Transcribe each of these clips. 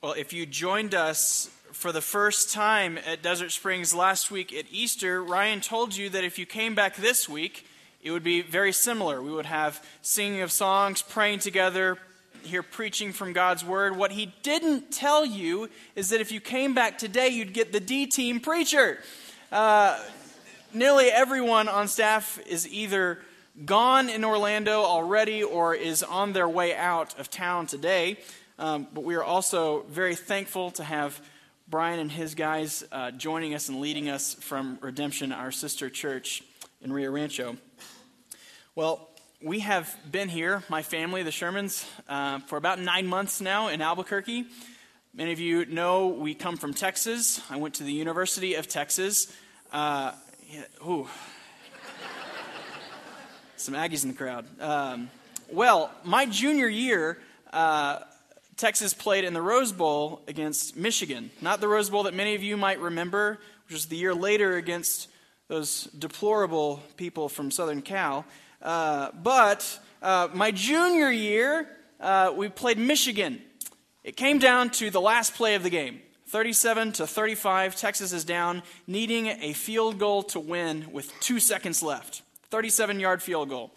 Well, if you joined us for the first time at Desert Springs last week at Easter, Ryan told you that if you came back this week, it would be very similar. We would have singing of songs, praying together, hear preaching from God's Word. What he didn't tell you is that if you came back today, you'd get the D team preacher. Uh, nearly everyone on staff is either gone in Orlando already or is on their way out of town today. Um, but we are also very thankful to have Brian and his guys uh, joining us and leading us from Redemption, our sister church in Rio Rancho. Well, we have been here, my family, the Shermans, uh, for about nine months now in Albuquerque. Many of you know we come from Texas. I went to the University of Texas. Uh, yeah, ooh. Some Aggies in the crowd. Um, well, my junior year, uh, Texas played in the Rose Bowl against Michigan. Not the Rose Bowl that many of you might remember, which was the year later against those deplorable people from Southern Cal. Uh, but uh, my junior year, uh, we played Michigan. It came down to the last play of the game 37 to 35. Texas is down, needing a field goal to win with two seconds left. 37 yard field goal.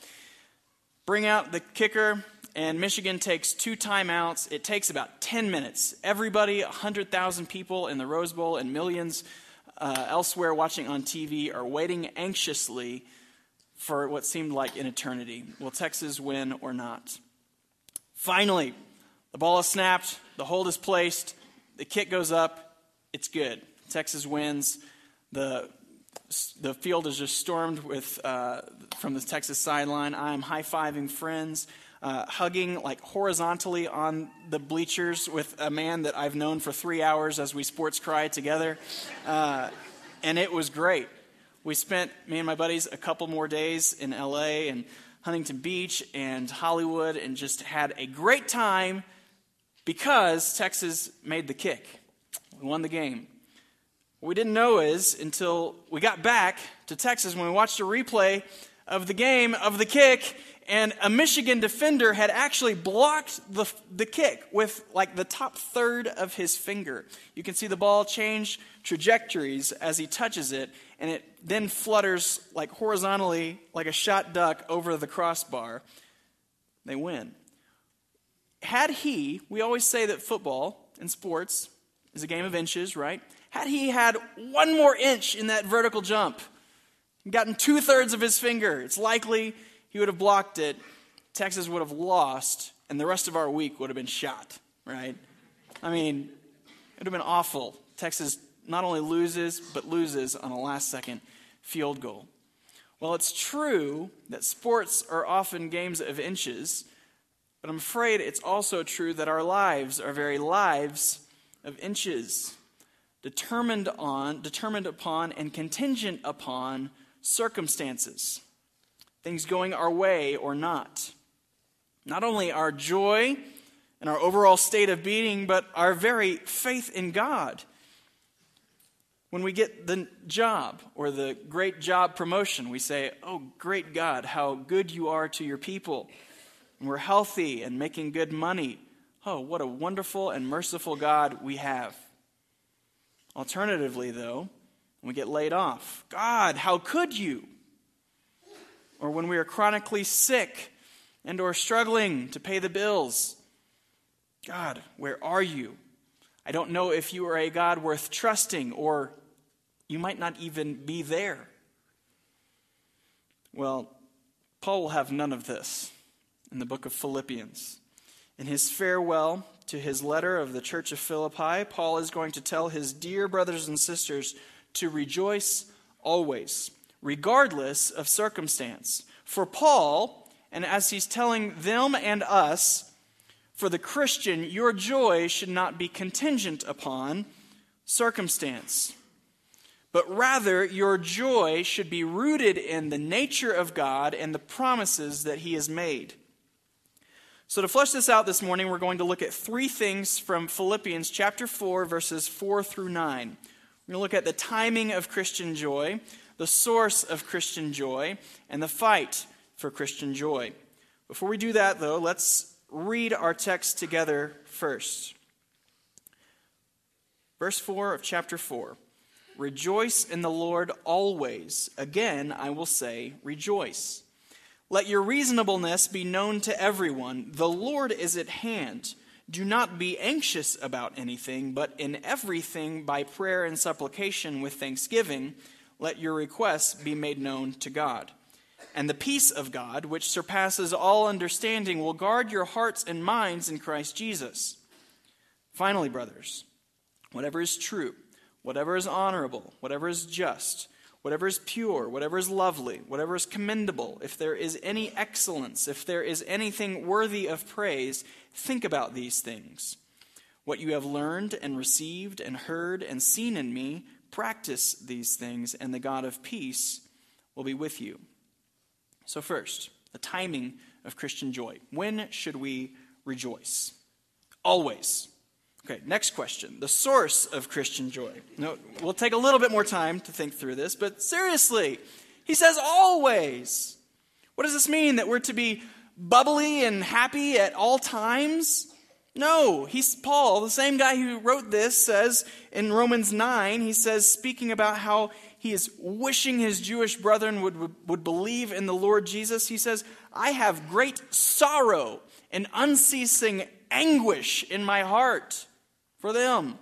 Bring out the kicker, and Michigan takes two timeouts. It takes about 10 minutes. Everybody, 100,000 people in the Rose Bowl and millions uh, elsewhere watching on TV are waiting anxiously for what seemed like an eternity. Will Texas win or not? Finally, the ball is snapped, the hold is placed, the kick goes up, it's good. Texas wins. The, the field is just stormed with, uh, from the Texas sideline. I am high fiving friends. Uh, hugging like horizontally on the bleachers with a man that I've known for three hours as we sports cry together. Uh, and it was great. We spent, me and my buddies, a couple more days in LA and Huntington Beach and Hollywood and just had a great time because Texas made the kick. We won the game. What we didn't know is until we got back to Texas when we watched a replay of the game of the kick and a Michigan defender had actually blocked the, the kick with like the top third of his finger. You can see the ball change trajectories as he touches it, and it then flutters like horizontally, like a shot duck over the crossbar. They win. Had he, we always say that football and sports is a game of inches, right? Had he had one more inch in that vertical jump, gotten two thirds of his finger, it's likely he would have blocked it. Texas would have lost, and the rest of our week would have been shot, right? I mean, it would have been awful. Texas not only loses, but loses on a last second field goal. Well, it's true that sports are often games of inches, but I'm afraid it's also true that our lives are very lives of inches, determined on, determined upon, and contingent upon circumstances things going our way or not. Not only our joy and our overall state of being, but our very faith in God. When we get the job or the great job promotion, we say, Oh, great God, how good you are to your people. And we're healthy and making good money. Oh, what a wonderful and merciful God we have. Alternatively, though, when we get laid off, God, how could you? Or when we are chronically sick and or struggling to pay the bills. God, where are you? I don't know if you are a God worth trusting or you might not even be there. Well, Paul will have none of this in the book of Philippians. In his farewell to his letter of the church of Philippi, Paul is going to tell his dear brothers and sisters to rejoice always regardless of circumstance. For Paul, and as he's telling them and us, for the Christian, your joy should not be contingent upon circumstance, but rather your joy should be rooted in the nature of God and the promises that he has made. So, to flesh this out this morning, we're going to look at three things from Philippians chapter 4, verses 4 through 9. We're going to look at the timing of Christian joy the source of Christian joy, and the fight for Christian joy. Before we do that, though, let's read our text together first. Verse 4 of chapter 4 Rejoice in the Lord always. Again, I will say, rejoice. Let your reasonableness be known to everyone. The Lord is at hand. Do not be anxious about anything, but in everything, by prayer and supplication with thanksgiving, let your requests be made known to God. And the peace of God, which surpasses all understanding, will guard your hearts and minds in Christ Jesus. Finally, brothers, whatever is true, whatever is honorable, whatever is just, whatever is pure, whatever is lovely, whatever is commendable, if there is any excellence, if there is anything worthy of praise, think about these things. What you have learned and received and heard and seen in me, practice these things, and the God of peace will be with you. So, first, the timing of Christian joy. When should we rejoice? Always. Okay, next question. The source of Christian joy. No, we'll take a little bit more time to think through this, but seriously, he says always. What does this mean? That we're to be bubbly and happy at all times? No, he's Paul, the same guy who wrote this, says in Romans 9, he says, speaking about how he is wishing his Jewish brethren would, would, believe in the Lord Jesus, he says, I have great sorrow and unceasing anguish in my heart for them.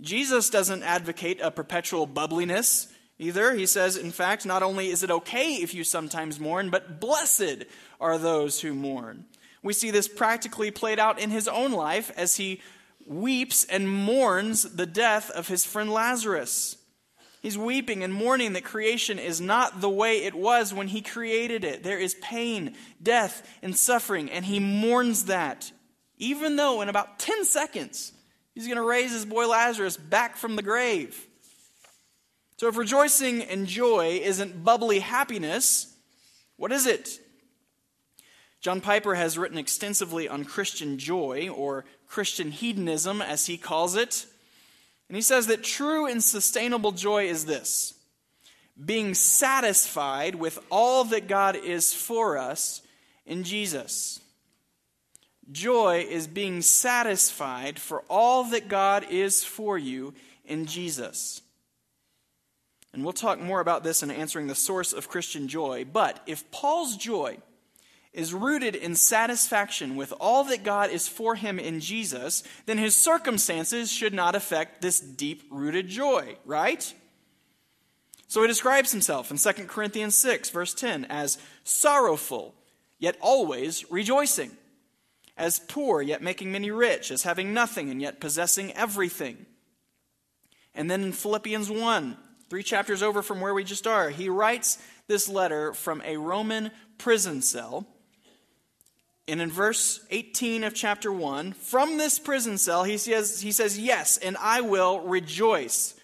Jesus doesn't advocate a perpetual bubbliness either. He says, in fact, not only is it okay if you sometimes mourn, but blessed are those who mourn. We see this practically played out in his own life as he weeps and mourns the death of his friend Lazarus. He's weeping and mourning that creation is not the way it was when he created it. There is pain, death, and suffering, and he mourns that, even though in about 10 seconds he's going to raise his boy Lazarus back from the grave. So if rejoicing and joy isn't bubbly happiness, what is it? John Piper has written extensively on Christian joy, or Christian hedonism, as he calls it. And he says that true and sustainable joy is this being satisfied with all that God is for us in Jesus. Joy is being satisfied for all that God is for you in Jesus. And we'll talk more about this in answering the source of Christian joy. But if Paul's joy is rooted in satisfaction with all that God is for him in Jesus, then his circumstances should not affect this deep rooted joy, right? So he describes himself in 2 Corinthians 6, verse 10, as sorrowful, yet always rejoicing, as poor, yet making many rich, as having nothing, and yet possessing everything. And then in Philippians 1, three chapters over from where we just are, he writes this letter from a Roman prison cell and in verse 18 of chapter 1, from this prison cell, he says, he says, Yes, and I will rejoice.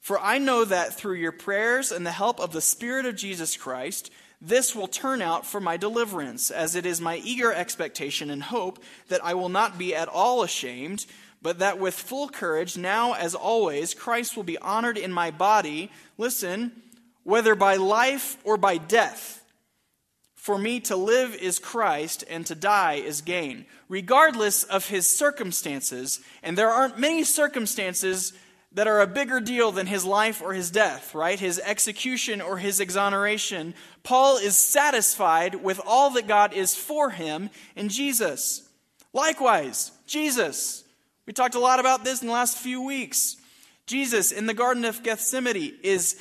For I know that through your prayers and the help of the Spirit of Jesus Christ, this will turn out for my deliverance, as it is my eager expectation and hope that I will not be at all ashamed, but that with full courage, now as always, Christ will be honored in my body. Listen, whether by life or by death. For me to live is Christ, and to die is gain, regardless of his circumstances. And there aren't many circumstances that are a bigger deal than his life or his death, right? His execution or his exoneration. Paul is satisfied with all that God is for him in Jesus. Likewise, Jesus. We talked a lot about this in the last few weeks. Jesus in the Garden of Gethsemane is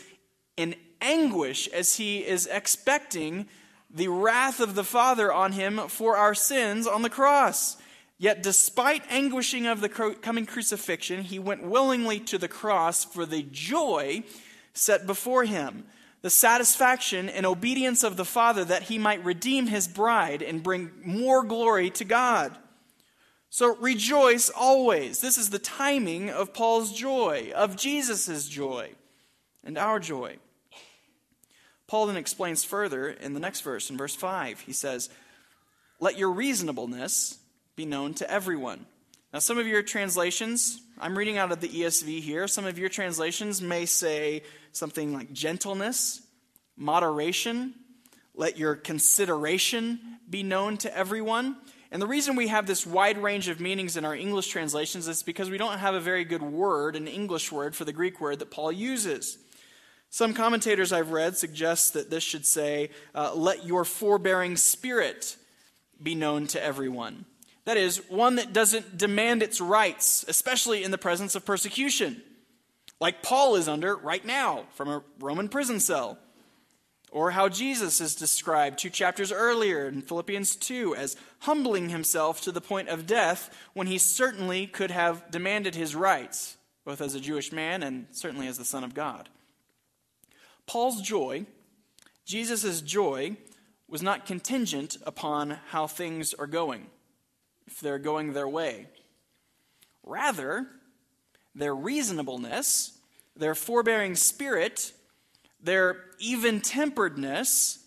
in anguish as he is expecting the wrath of the Father on him for our sins on the cross. Yet, despite anguishing of the coming crucifixion, he went willingly to the cross for the joy set before him, the satisfaction and obedience of the Father that he might redeem his bride and bring more glory to God. So rejoice always. This is the timing of Paul's joy, of Jesus' joy, and our joy. Paul then explains further in the next verse, in verse 5. He says, Let your reasonableness be known to everyone. Now, some of your translations, I'm reading out of the ESV here, some of your translations may say something like gentleness, moderation, let your consideration be known to everyone. And the reason we have this wide range of meanings in our English translations is because we don't have a very good word, an English word, for the Greek word that Paul uses. Some commentators I've read suggest that this should say, uh, let your forbearing spirit be known to everyone. That is, one that doesn't demand its rights, especially in the presence of persecution, like Paul is under right now from a Roman prison cell. Or how Jesus is described two chapters earlier in Philippians 2 as humbling himself to the point of death when he certainly could have demanded his rights, both as a Jewish man and certainly as the Son of God. Paul's joy, Jesus' joy, was not contingent upon how things are going, if they're going their way. Rather, their reasonableness, their forbearing spirit, their even temperedness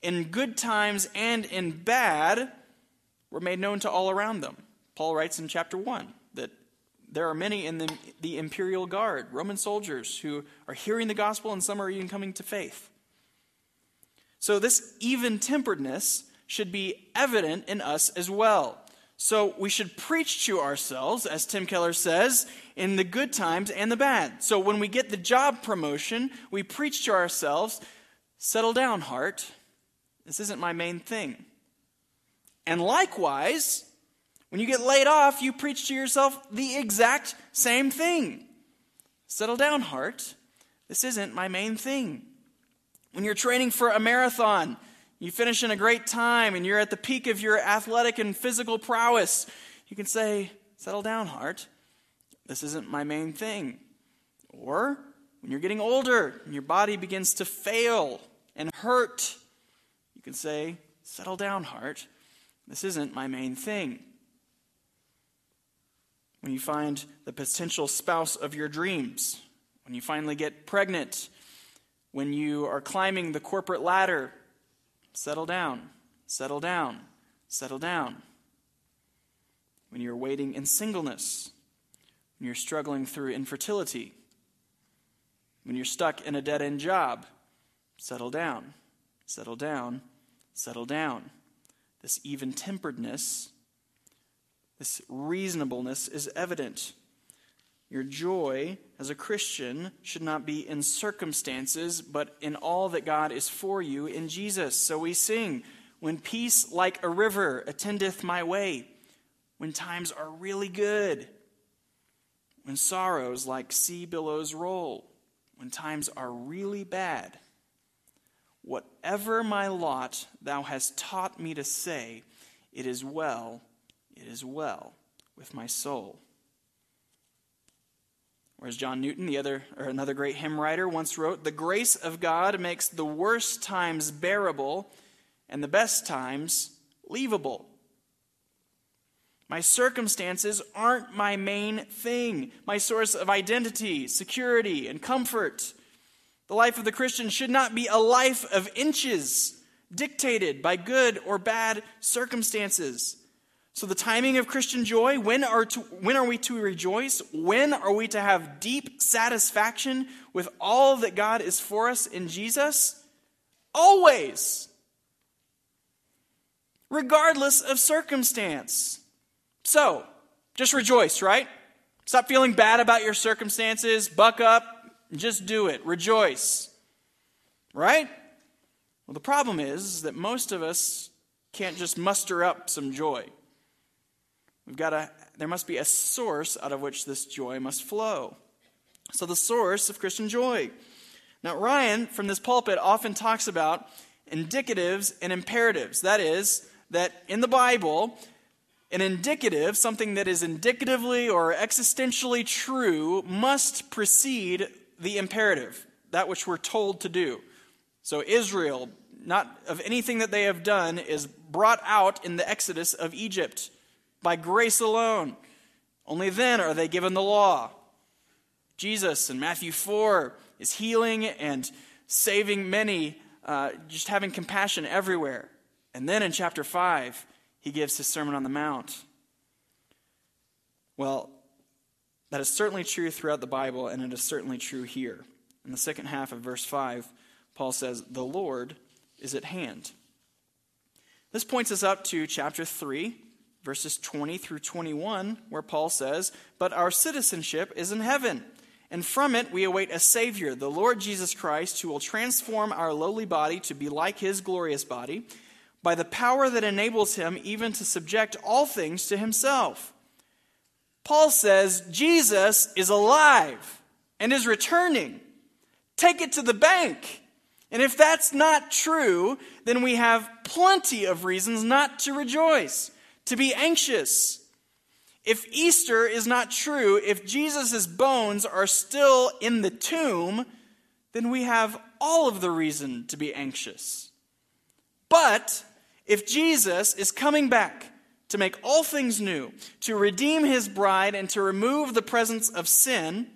in good times and in bad were made known to all around them. Paul writes in chapter 1 that there are many in the, the imperial guard, Roman soldiers, who are hearing the gospel and some are even coming to faith. So, this even temperedness should be evident in us as well. So, we should preach to ourselves, as Tim Keller says, in the good times and the bad. So, when we get the job promotion, we preach to ourselves, settle down, heart. This isn't my main thing. And likewise, when you get laid off, you preach to yourself the exact same thing. Settle down, heart. This isn't my main thing. When you're training for a marathon, you finish in a great time and you're at the peak of your athletic and physical prowess, you can say, Settle down, heart. This isn't my main thing. Or when you're getting older and your body begins to fail and hurt, you can say, Settle down, heart. This isn't my main thing. When you find the potential spouse of your dreams, when you finally get pregnant, when you are climbing the corporate ladder, settle down, settle down, settle down. When you're waiting in singleness, when you're struggling through infertility, when you're stuck in a dead end job, settle down, settle down, settle down. This even temperedness, this reasonableness is evident. Your joy as a Christian should not be in circumstances, but in all that God is for you in Jesus. So we sing, When peace like a river attendeth my way, when times are really good, when sorrows like sea billows roll, when times are really bad. Whatever my lot thou hast taught me to say, it is well, it is well with my soul. Whereas John Newton, the other or another great hymn writer, once wrote, "The grace of God makes the worst times bearable and the best times leavable." My circumstances aren't my main thing, my source of identity, security, and comfort. The life of the Christian should not be a life of inches dictated by good or bad circumstances. So, the timing of Christian joy, when are, to, when are we to rejoice? When are we to have deep satisfaction with all that God is for us in Jesus? Always. Regardless of circumstance. So, just rejoice, right? Stop feeling bad about your circumstances. Buck up. Just do it. Rejoice. Right? Well, the problem is that most of us can't just muster up some joy. We've got to, there must be a source out of which this joy must flow. So, the source of Christian joy. Now, Ryan from this pulpit often talks about indicatives and imperatives. That is, that in the Bible, an indicative, something that is indicatively or existentially true, must precede the imperative, that which we're told to do. So, Israel, not of anything that they have done, is brought out in the exodus of Egypt by grace alone. Only then are they given the law. Jesus in Matthew 4 is healing and saving many, uh, just having compassion everywhere. And then in chapter 5, he gives his Sermon on the Mount. Well, that is certainly true throughout the Bible, and it is certainly true here. In the second half of verse 5, Paul says, The Lord is at hand. This points us up to chapter 3, verses 20 through 21, where Paul says, But our citizenship is in heaven, and from it we await a Savior, the Lord Jesus Christ, who will transform our lowly body to be like his glorious body, by the power that enables him even to subject all things to himself. Paul says Jesus is alive and is returning. Take it to the bank. And if that's not true, then we have plenty of reasons not to rejoice, to be anxious. If Easter is not true, if Jesus' bones are still in the tomb, then we have all of the reason to be anxious. But if Jesus is coming back to make all things new, to redeem his bride, and to remove the presence of sin,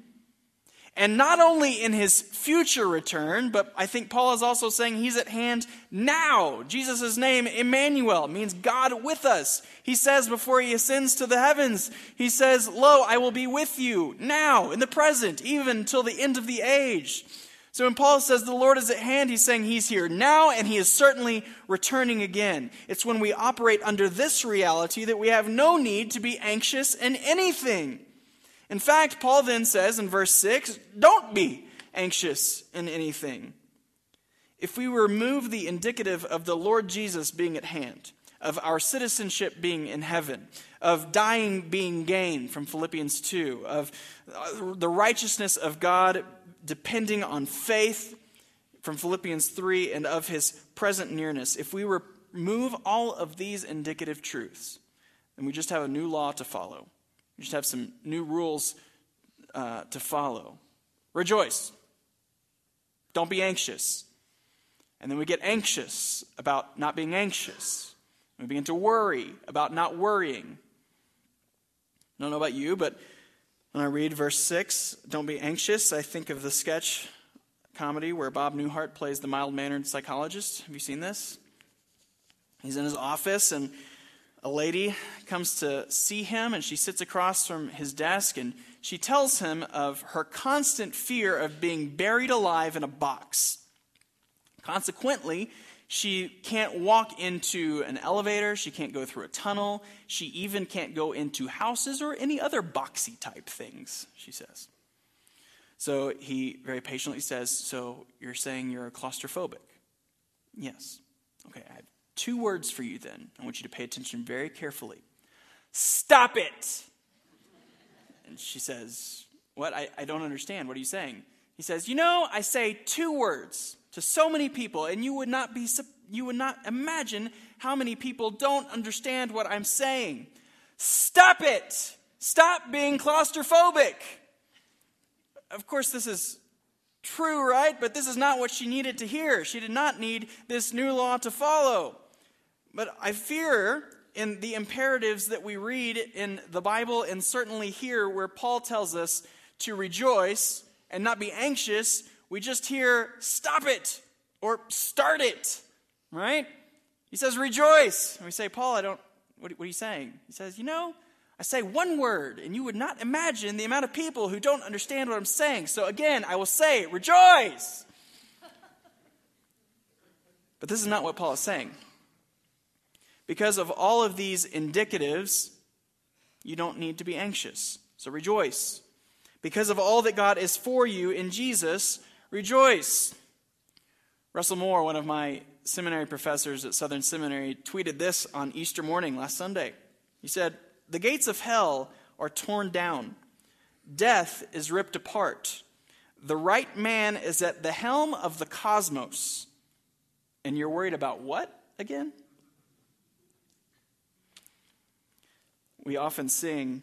and not only in his future return, but I think Paul is also saying he's at hand now. Jesus' name, Emmanuel, means God with us. He says before he ascends to the heavens, he says, Lo, I will be with you now, in the present, even till the end of the age. So when Paul says the Lord is at hand, he's saying he's here now and he is certainly returning again. It's when we operate under this reality that we have no need to be anxious in anything. In fact, Paul then says in verse 6 don't be anxious in anything. If we remove the indicative of the Lord Jesus being at hand, of our citizenship being in heaven, of dying being gain from Philippians 2, of uh, the righteousness of God depending on faith from Philippians 3, and of his present nearness, if we remove all of these indicative truths, then we just have a new law to follow. We just have some new rules uh, to follow. Rejoice. Don't be anxious. And then we get anxious about not being anxious. We begin to worry about not worrying. I don't know about you, but when I read verse 6, don't be anxious, I think of the sketch comedy where Bob Newhart plays the mild mannered psychologist. Have you seen this? He's in his office and a lady comes to see him and she sits across from his desk and she tells him of her constant fear of being buried alive in a box. Consequently, she can't walk into an elevator, she can't go through a tunnel, she even can't go into houses or any other boxy type things, she says. So he very patiently says, So you're saying you're claustrophobic? Yes. Okay, I have Two words for you then. I want you to pay attention very carefully. Stop it! And she says, What? I, I don't understand. What are you saying? He says, You know, I say two words to so many people, and you would not be you would not imagine how many people don't understand what I'm saying. Stop it! Stop being claustrophobic. Of course, this is true, right? But this is not what she needed to hear. She did not need this new law to follow. But I fear in the imperatives that we read in the Bible, and certainly here where Paul tells us to rejoice and not be anxious, we just hear, stop it or start it, right? He says, rejoice. And we say, Paul, I don't, what, what are you saying? He says, you know, I say one word, and you would not imagine the amount of people who don't understand what I'm saying. So again, I will say, rejoice. But this is not what Paul is saying. Because of all of these indicatives, you don't need to be anxious. So rejoice. Because of all that God is for you in Jesus, rejoice. Russell Moore, one of my seminary professors at Southern Seminary, tweeted this on Easter morning last Sunday. He said, The gates of hell are torn down, death is ripped apart. The right man is at the helm of the cosmos. And you're worried about what again? We often sing,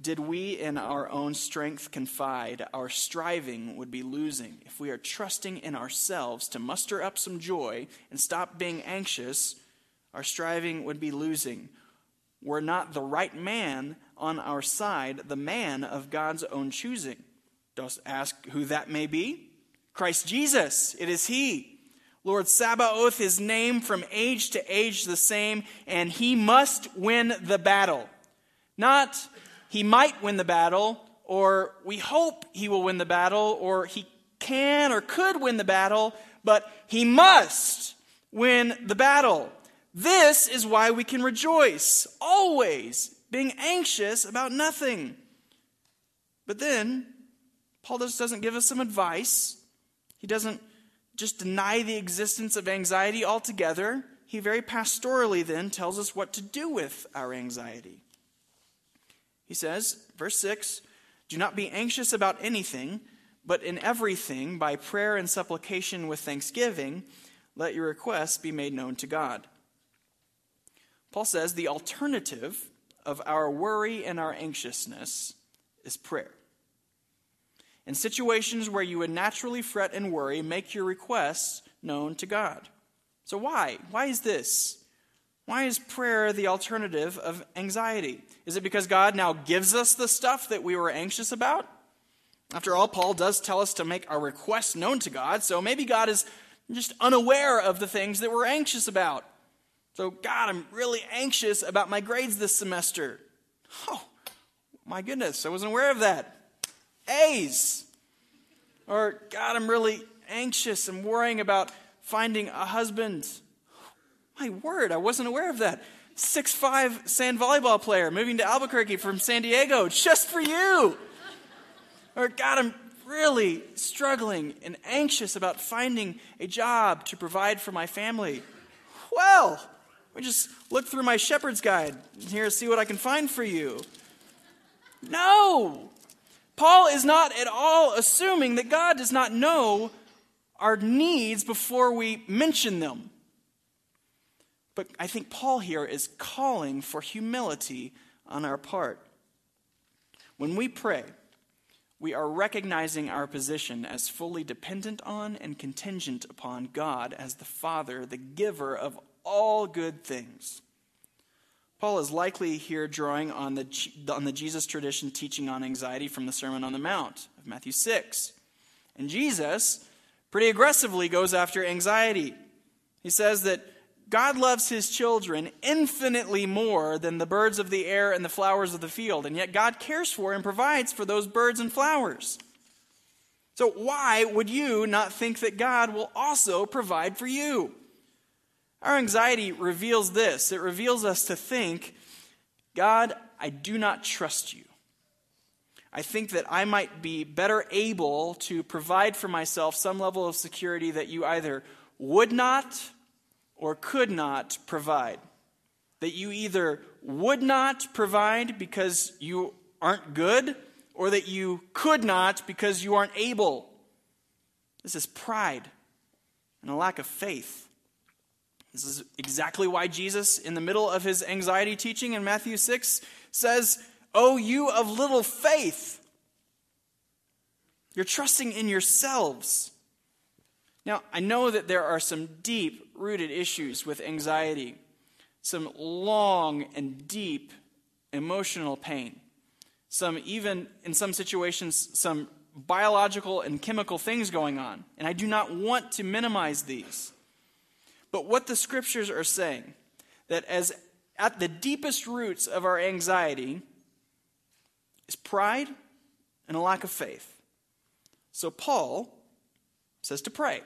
Did we in our own strength confide, our striving would be losing. If we are trusting in ourselves to muster up some joy and stop being anxious, our striving would be losing. We're not the right man on our side, the man of God's own choosing. Just ask who that may be. Christ Jesus, it is He. Lord Sabaoth, His name from age to age the same, and He must win the battle. Not he might win the battle, or we hope he will win the battle, or he can or could win the battle, but he must win the battle. This is why we can rejoice, always being anxious about nothing. But then, Paul just doesn't give us some advice. He doesn't just deny the existence of anxiety altogether. He very pastorally then tells us what to do with our anxiety. He says, verse 6 Do not be anxious about anything, but in everything, by prayer and supplication with thanksgiving, let your requests be made known to God. Paul says the alternative of our worry and our anxiousness is prayer. In situations where you would naturally fret and worry, make your requests known to God. So, why? Why is this? Why is prayer the alternative of anxiety? Is it because God now gives us the stuff that we were anxious about? After all, Paul does tell us to make our requests known to God, so maybe God is just unaware of the things that we're anxious about. So, God, I'm really anxious about my grades this semester. Oh, my goodness, I wasn't aware of that. A's. Or, God, I'm really anxious and worrying about finding a husband. My word, I wasn't aware of that. Six five sand volleyball player moving to Albuquerque from San Diego just for you. Or, God, I'm really struggling and anxious about finding a job to provide for my family. Well, we just look through my shepherd's guide here see what I can find for you. No! Paul is not at all assuming that God does not know our needs before we mention them. But I think Paul here is calling for humility on our part. When we pray, we are recognizing our position as fully dependent on and contingent upon God as the Father, the giver of all good things. Paul is likely here drawing on the, on the Jesus tradition teaching on anxiety from the Sermon on the Mount of Matthew 6. And Jesus pretty aggressively goes after anxiety. He says that God loves his children infinitely more than the birds of the air and the flowers of the field, and yet God cares for and provides for those birds and flowers. So, why would you not think that God will also provide for you? Our anxiety reveals this it reveals us to think, God, I do not trust you. I think that I might be better able to provide for myself some level of security that you either would not or could not provide. That you either would not provide because you aren't good, or that you could not because you aren't able. This is pride and a lack of faith. This is exactly why Jesus, in the middle of his anxiety teaching in Matthew 6, says, Oh, you of little faith. You're trusting in yourselves. Now, I know that there are some deep rooted issues with anxiety, some long and deep emotional pain, some, even in some situations, some biological and chemical things going on. And I do not want to minimize these. But what the scriptures are saying, that as at the deepest roots of our anxiety is pride and a lack of faith. So Paul says to pray.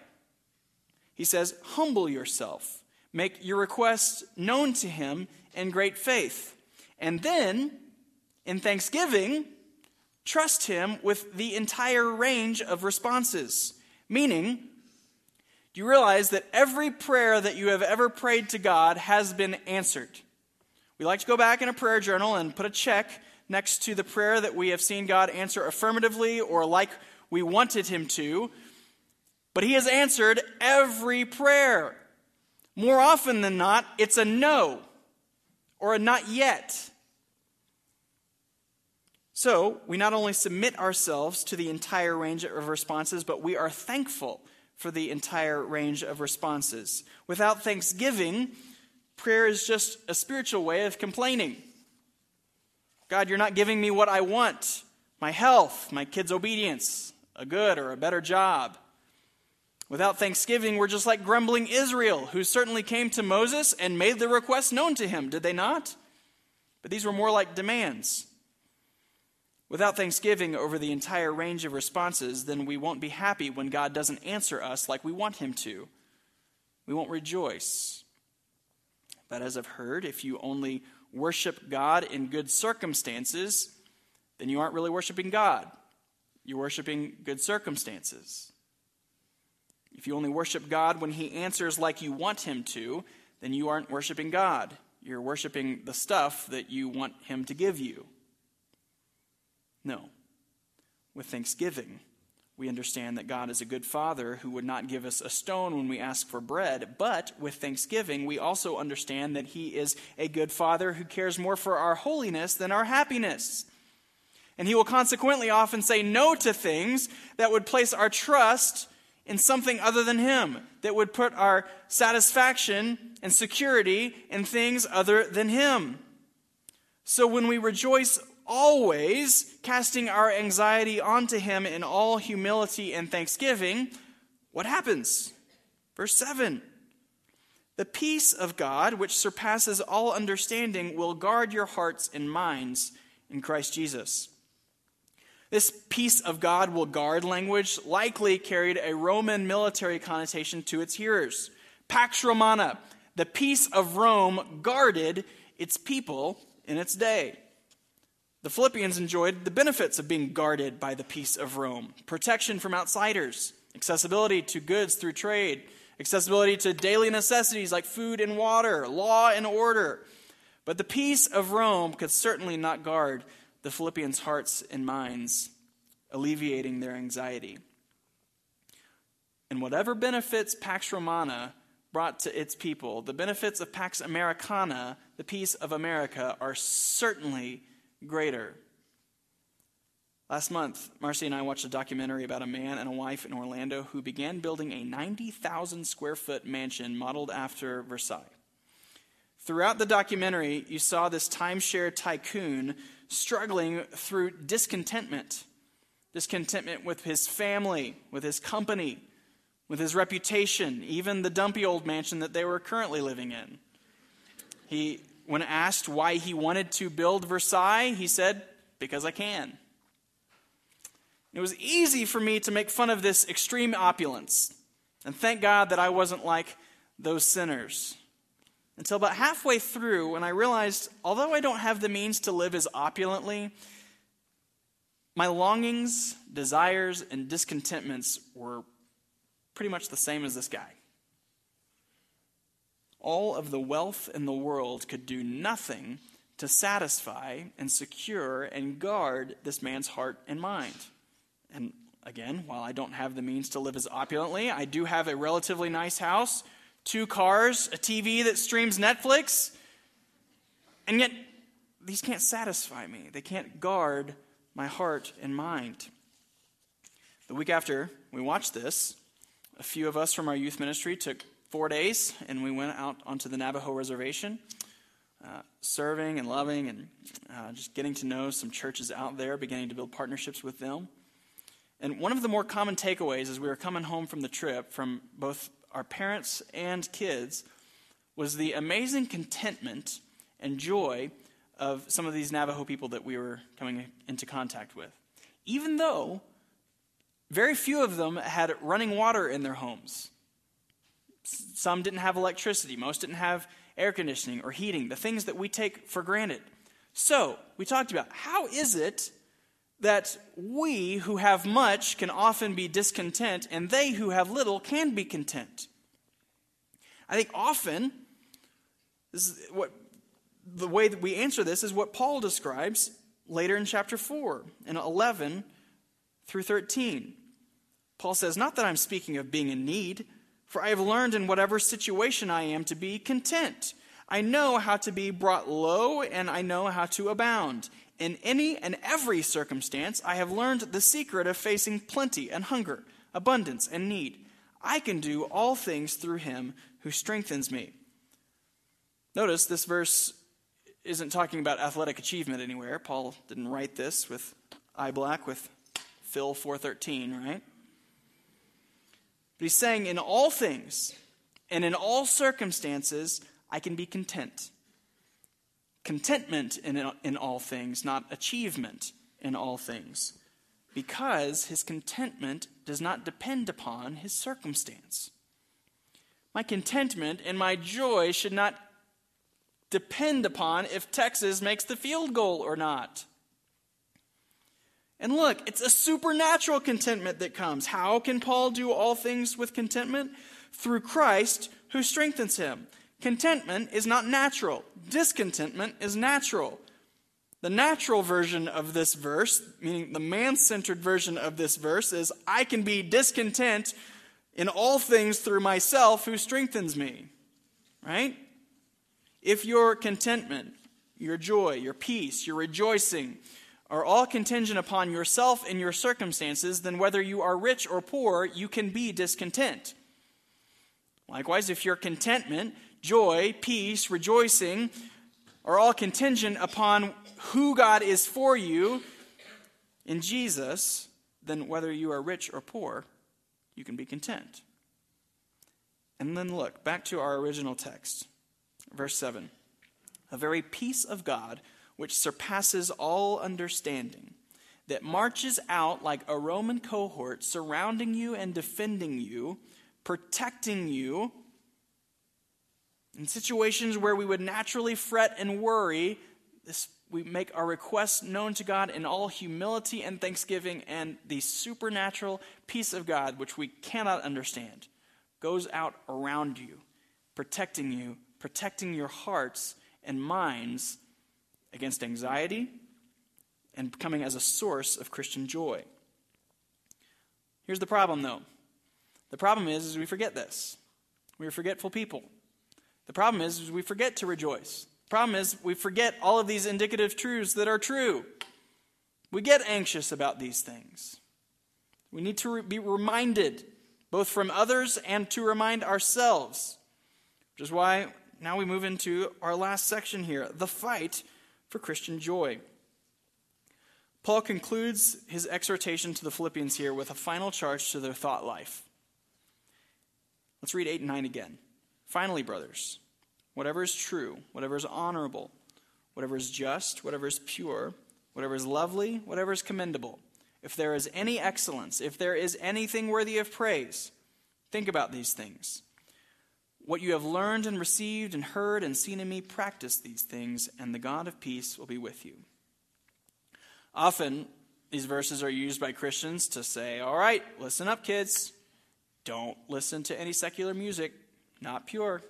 He says, Humble yourself, make your requests known to him in great faith. And then, in thanksgiving, trust him with the entire range of responses. Meaning, do you realize that every prayer that you have ever prayed to God has been answered? We like to go back in a prayer journal and put a check next to the prayer that we have seen God answer affirmatively or like we wanted him to. But he has answered every prayer. More often than not, it's a no or a not yet. So, we not only submit ourselves to the entire range of responses, but we are thankful for the entire range of responses. Without thanksgiving, prayer is just a spiritual way of complaining. God, you're not giving me what I want my health, my kids' obedience, a good or a better job. Without thanksgiving, we're just like grumbling Israel, who certainly came to Moses and made the request known to him, did they not? But these were more like demands. Without thanksgiving over the entire range of responses, then we won't be happy when God doesn't answer us like we want him to. We won't rejoice. But as I've heard, if you only worship God in good circumstances, then you aren't really worshiping God. You're worshiping good circumstances. If you only worship God when He answers like you want Him to, then you aren't worshiping God. You're worshiping the stuff that you want Him to give you. No. With thanksgiving, we understand that God is a good father who would not give us a stone when we ask for bread. But with thanksgiving, we also understand that he is a good father who cares more for our holiness than our happiness. And he will consequently often say no to things that would place our trust in something other than him, that would put our satisfaction and security in things other than him. So when we rejoice always casting our anxiety onto Him in all humility and thanksgiving, what happens? Verse 7 The peace of God, which surpasses all understanding, will guard your hearts and minds in Christ Jesus. This peace of God will guard language likely carried a Roman military connotation to its hearers. Pax Romana, the peace of Rome guarded its people in its day. The Philippians enjoyed the benefits of being guarded by the peace of Rome protection from outsiders, accessibility to goods through trade, accessibility to daily necessities like food and water, law and order. But the peace of Rome could certainly not guard the Philippians' hearts and minds, alleviating their anxiety. And whatever benefits Pax Romana brought to its people, the benefits of Pax Americana, the peace of America, are certainly greater. Last month, Marcy and I watched a documentary about a man and a wife in Orlando who began building a 90,000 square foot mansion modeled after Versailles. Throughout the documentary, you saw this timeshare tycoon struggling through discontentment discontentment with his family, with his company, with his reputation, even the dumpy old mansion that they were currently living in. He when asked why he wanted to build Versailles, he said, Because I can. It was easy for me to make fun of this extreme opulence. And thank God that I wasn't like those sinners. Until about halfway through, when I realized, although I don't have the means to live as opulently, my longings, desires, and discontentments were pretty much the same as this guy all of the wealth in the world could do nothing to satisfy and secure and guard this man's heart and mind. And again, while I don't have the means to live as opulently, I do have a relatively nice house, two cars, a TV that streams Netflix, and yet these can't satisfy me. They can't guard my heart and mind. The week after we watched this, a few of us from our youth ministry took four days, and we went out onto the Navajo reservation, uh, serving and loving and uh, just getting to know some churches out there, beginning to build partnerships with them. And one of the more common takeaways as we were coming home from the trip from both our parents and kids was the amazing contentment and joy of some of these Navajo people that we were coming into contact with. Even though very few of them had running water in their homes. Some didn't have electricity, most didn't have air conditioning or heating, the things that we take for granted. So, we talked about how is it that we who have much can often be discontent, and they who have little can be content? I think often, this is what the way that we answer this is what Paul describes later in chapter 4 and 11 through 13. Paul says, Not that I'm speaking of being in need for I have learned in whatever situation I am to be content. I know how to be brought low, and I know how to abound. In any and every circumstance, I have learned the secret of facing plenty and hunger, abundance and need. I can do all things through him who strengthens me. Notice this verse isn't talking about athletic achievement anywhere. Paul didn't write this with eye black with Phil 413, right? But he's saying, in all things and in all circumstances, I can be content. Contentment in, in all things, not achievement in all things. Because his contentment does not depend upon his circumstance. My contentment and my joy should not depend upon if Texas makes the field goal or not. And look, it's a supernatural contentment that comes. How can Paul do all things with contentment? Through Christ who strengthens him. Contentment is not natural, discontentment is natural. The natural version of this verse, meaning the man centered version of this verse, is I can be discontent in all things through myself who strengthens me. Right? If your contentment, your joy, your peace, your rejoicing are all contingent upon yourself and your circumstances, then whether you are rich or poor, you can be discontent. Likewise, if your contentment, joy, peace, rejoicing are all contingent upon who God is for you in Jesus, then whether you are rich or poor, you can be content. And then look, back to our original text, verse 7. A very peace of God which surpasses all understanding, that marches out like a Roman cohort, surrounding you and defending you, protecting you. In situations where we would naturally fret and worry, this, we make our requests known to God in all humility and thanksgiving, and the supernatural peace of God, which we cannot understand, goes out around you, protecting you, protecting your hearts and minds against anxiety and coming as a source of Christian joy. Here's the problem, though. The problem is, is we forget this. We are forgetful people. The problem is, is we forget to rejoice. The problem is we forget all of these indicative truths that are true. We get anxious about these things. We need to be reminded, both from others and to remind ourselves. Which is why now we move into our last section here the fight for Christian joy. Paul concludes his exhortation to the Philippians here with a final charge to their thought life. Let's read 8 and 9 again. Finally, brothers, whatever is true, whatever is honorable, whatever is just, whatever is pure, whatever is lovely, whatever is commendable, if there is any excellence, if there is anything worthy of praise, think about these things. What you have learned and received and heard and seen in me, practice these things, and the God of peace will be with you. Often, these verses are used by Christians to say, All right, listen up, kids. Don't listen to any secular music, not pure.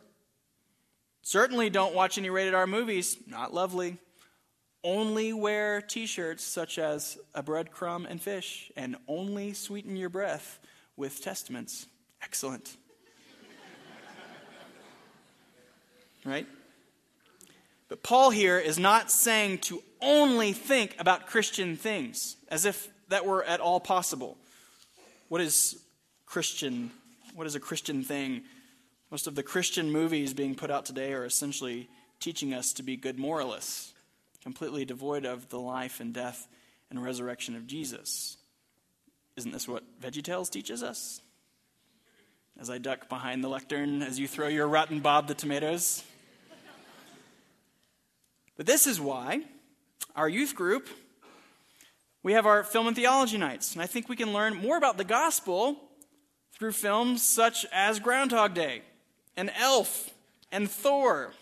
Certainly don't watch any rated R movies, not lovely. Only wear t shirts such as a breadcrumb and fish, and only sweeten your breath with Testamints. Excellent. right? But Paul here is not saying to only think about Christian things, as if that were at all possible. What is Christian? What is a Christian thing? Most of the Christian movies being put out today are essentially teaching us to be good moralists, completely devoid of the life and death and resurrection of Jesus. Isn't this what VeggieTales teaches us? As I duck behind the lectern as you throw your rotten Bob the tomatoes. But this is why our youth group, we have our film and theology nights. And I think we can learn more about the gospel through films such as Groundhog Day and Elf and Thor.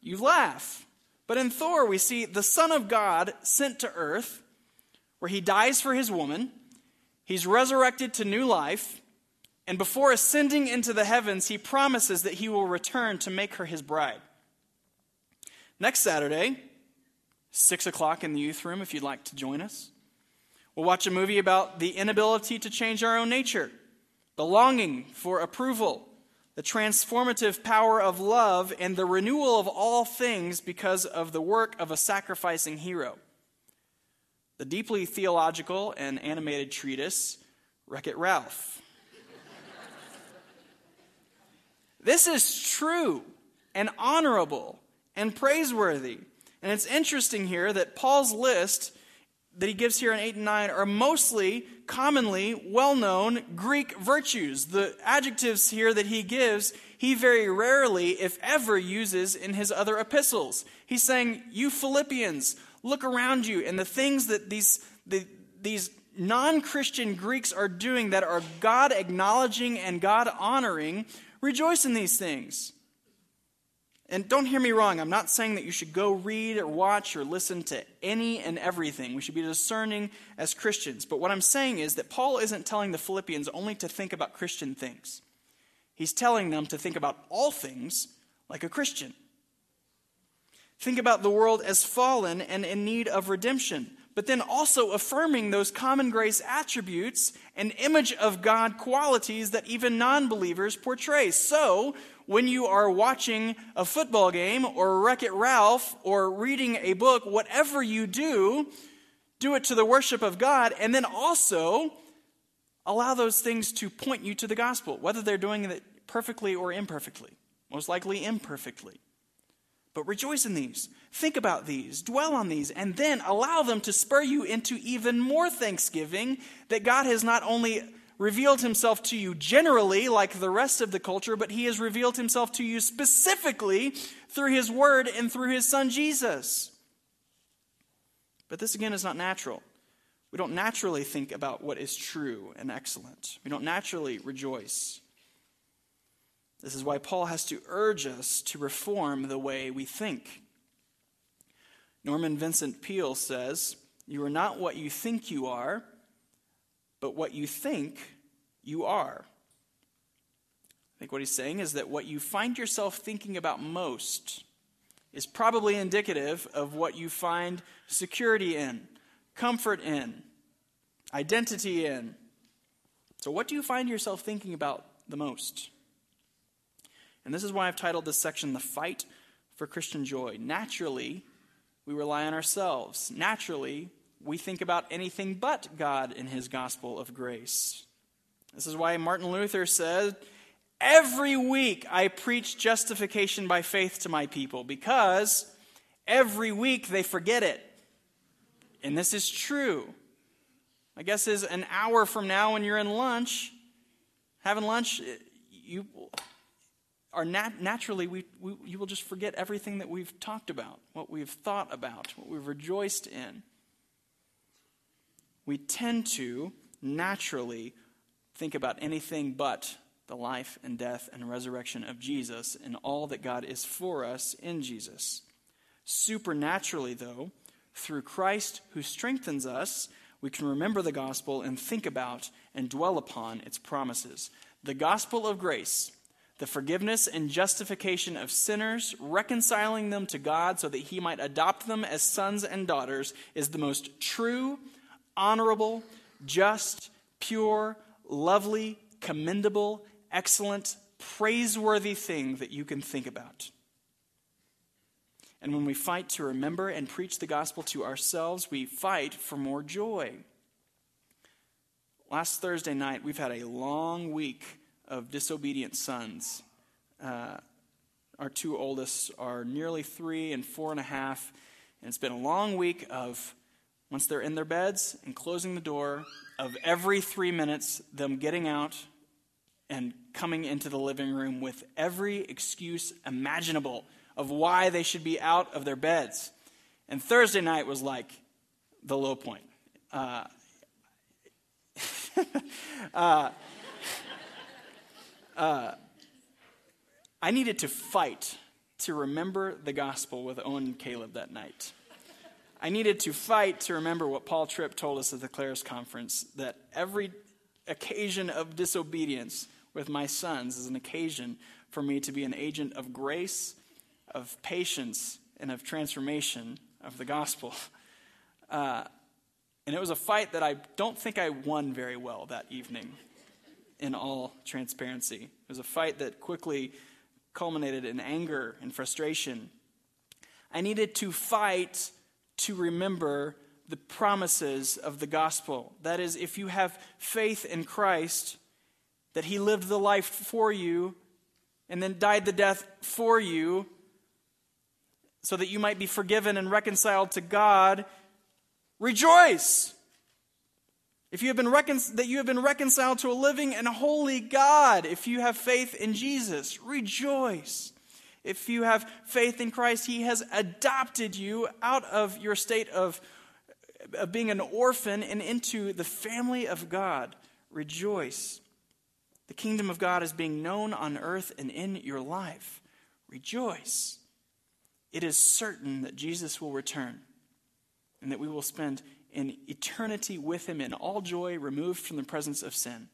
You laugh. But in Thor, we see the Son of God sent to earth, where he dies for his woman, he's resurrected to new life, and before ascending into the heavens, he promises that he will return to make her his bride. Next Saturday, 6 o'clock in the youth room, if you'd like to join us, we'll watch a movie about the inability to change our own nature, the longing for approval, the transformative power of love, and the renewal of all things because of the work of a sacrificing hero. The deeply theological and animated treatise, Wreck It Ralph. this is true and honorable and praiseworthy. And it's interesting here that Paul's list that he gives here in 8 and 9 are mostly, commonly, well known Greek virtues. The adjectives here that he gives, he very rarely, if ever, uses in his other epistles. He's saying, You Philippians, look around you, and the things that these, the, these non Christian Greeks are doing that are God acknowledging and God honoring, rejoice in these things. And don't hear me wrong, I'm not saying that you should go read or watch or listen to any and everything. We should be discerning as Christians. But what I'm saying is that Paul isn't telling the Philippians only to think about Christian things, he's telling them to think about all things like a Christian. Think about the world as fallen and in need of redemption, but then also affirming those common grace attributes and image of God qualities that even non believers portray. So, when you are watching a football game or Wreck It Ralph or reading a book, whatever you do, do it to the worship of God, and then also allow those things to point you to the gospel, whether they're doing it perfectly or imperfectly, most likely imperfectly. But rejoice in these. Think about these. Dwell on these. And then allow them to spur you into even more thanksgiving that God has not only revealed himself to you generally, like the rest of the culture, but he has revealed himself to you specifically through his word and through his son Jesus. But this again is not natural. We don't naturally think about what is true and excellent. We don't naturally rejoice. This is why Paul has to urge us to reform the way we think. Norman Vincent Peale says, You are not what you think you are, but what you think you are. I think what he's saying is that what you find yourself thinking about most is probably indicative of what you find security in, comfort in, identity in. So, what do you find yourself thinking about the most? And this is why I've titled this section The Fight for Christian Joy. Naturally, we rely on ourselves. Naturally, we think about anything but God and his gospel of grace. This is why Martin Luther said, Every week I preach justification by faith to my people because every week they forget it. And this is true. My guess is an hour from now when you're in lunch, having lunch, you are nat- naturally, we, we, you will just forget everything that we've talked about, what we've thought about, what we've rejoiced in. We tend to naturally think about anything but the life and death and resurrection of Jesus and all that God is for us in Jesus. Supernaturally, though, through Christ who strengthens us, we can remember the gospel and think about and dwell upon its promises. The gospel of grace the forgiveness and justification of sinners, reconciling them to God so that he might adopt them as sons and daughters, is the most true, honorable, just, pure, lovely, commendable, excellent, praiseworthy thing that you can think about. And when we fight to remember and preach the gospel to ourselves, we fight for more joy. Last Thursday night, we've had a long week of disobedient sons. Uh, our two oldest are nearly three and four and a half. And it's been a long week of, once they're in their beds and closing the door, of every three minutes, them getting out and coming into the living room with every excuse imaginable of why they should be out of their beds. And Thursday night was like the low point. Uh, uh, uh, I needed to fight to remember the gospel with Owen and Caleb that night. I needed to fight to remember what Paul Tripp told us at the Claris conference that every occasion of disobedience with my sons is an occasion for me to be an agent of grace, of patience, and of transformation of the gospel. Uh, and it was a fight that I don't think I won very well that evening in all transparency. It was a fight that quickly culminated in anger and frustration. I needed to fight to remember the promises of the gospel. That is, if you have faith in Christ, that He lived the life for you and then died the death for you so that you might be forgiven and reconciled to God, rejoice. If you have been recon- that you have been reconciled to a living and holy God, if you have faith in Jesus, rejoice. If you have faith in Christ, He has adopted you out of your state of, of being an orphan and into the family of God. Rejoice. The kingdom of God is being known on earth and in your life. rejoice. It is certain that Jesus will return and that we will spend an eternity with him in all joy, removed from the presence of sin.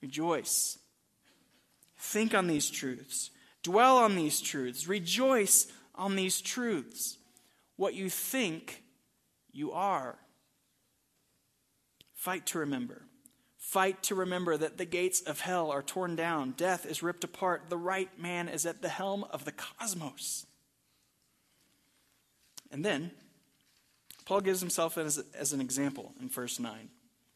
Rejoice. Think on these truths. Dwell on these truths. Rejoice on these truths. What you think, you are. Fight to remember. Fight to remember that the gates of hell are torn down, death is ripped apart, the right man is at the helm of the cosmos. And then, Paul gives himself as, as an example in verse 9.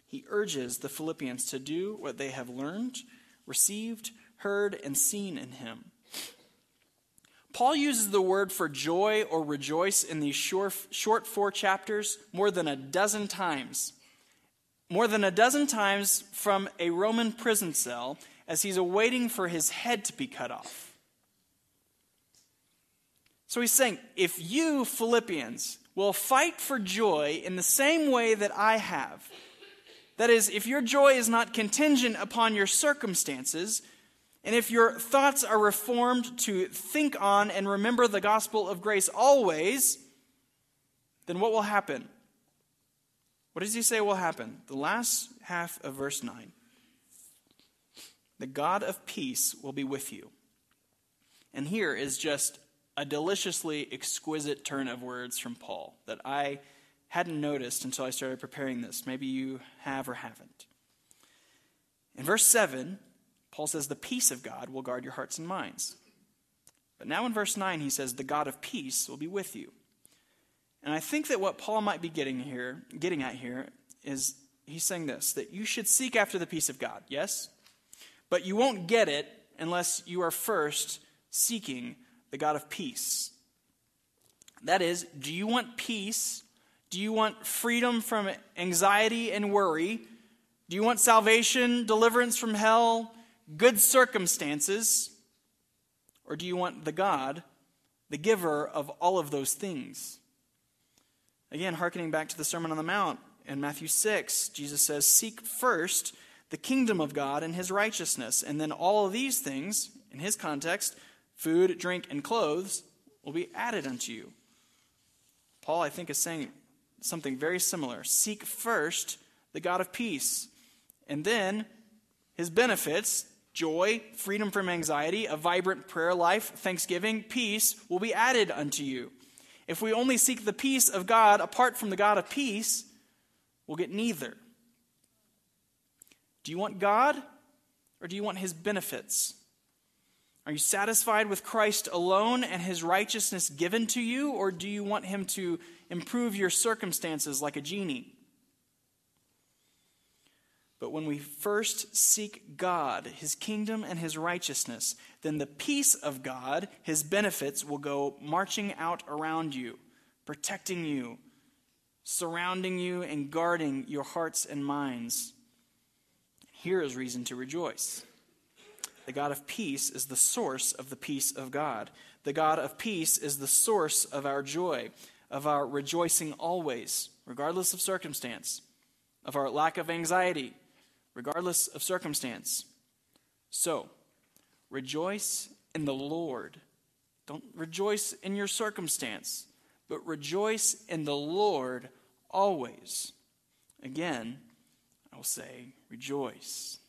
He urges the Philippians to do what they have learned, received, heard, and seen in him. Paul uses the word for joy or rejoice in these short, short four chapters more than a dozen times. More than a dozen times from a Roman prison cell as he's awaiting for his head to be cut off. So he's saying, if you, Philippians, will fight for joy in the same way that I have, that is, if your joy is not contingent upon your circumstances, and if your thoughts are reformed to think on and remember the gospel of grace always, then what will happen? What does he say will happen? The last half of verse 9. The God of peace will be with you. And here is just a deliciously exquisite turn of words from Paul that I hadn't noticed until I started preparing this. Maybe you have or haven't. In verse 7, Paul says, The peace of God will guard your hearts and minds. But now in verse 9, he says, The God of peace will be with you. And I think that what Paul might be getting here, getting at here, is he's saying this that you should seek after the peace of God, yes? But you won't get it unless you are first seeking the God of peace. That is, do you want peace? Do you want freedom from anxiety and worry? Do you want salvation, deliverance from hell, good circumstances? Or do you want the God, the giver of all of those things? Again, hearkening back to the Sermon on the Mount in Matthew 6, Jesus says, Seek first the kingdom of God and his righteousness, and then all of these things, in his context, food, drink, and clothes, will be added unto you. Paul, I think, is saying something very similar. Seek first the God of peace, and then his benefits joy, freedom from anxiety, a vibrant prayer life, thanksgiving, peace will be added unto you. If we only seek the peace of God apart from the God of peace, we'll get neither. Do you want God or do you want his benefits? Are you satisfied with Christ alone and his righteousness given to you, or do you want him to improve your circumstances like a genie? But when we first seek God, his kingdom, and his righteousness, then the peace of God, his benefits, will go marching out around you, protecting you, surrounding you, and guarding your hearts and minds. Here is reason to rejoice. The God of peace is the source of the peace of God. The God of peace is the source of our joy, of our rejoicing always, regardless of circumstance, of our lack of anxiety, regardless of circumstance. So, rejoice in the Lord. Don't rejoice in your circumstance, but rejoice in the Lord always. Again, I will say, rejoice.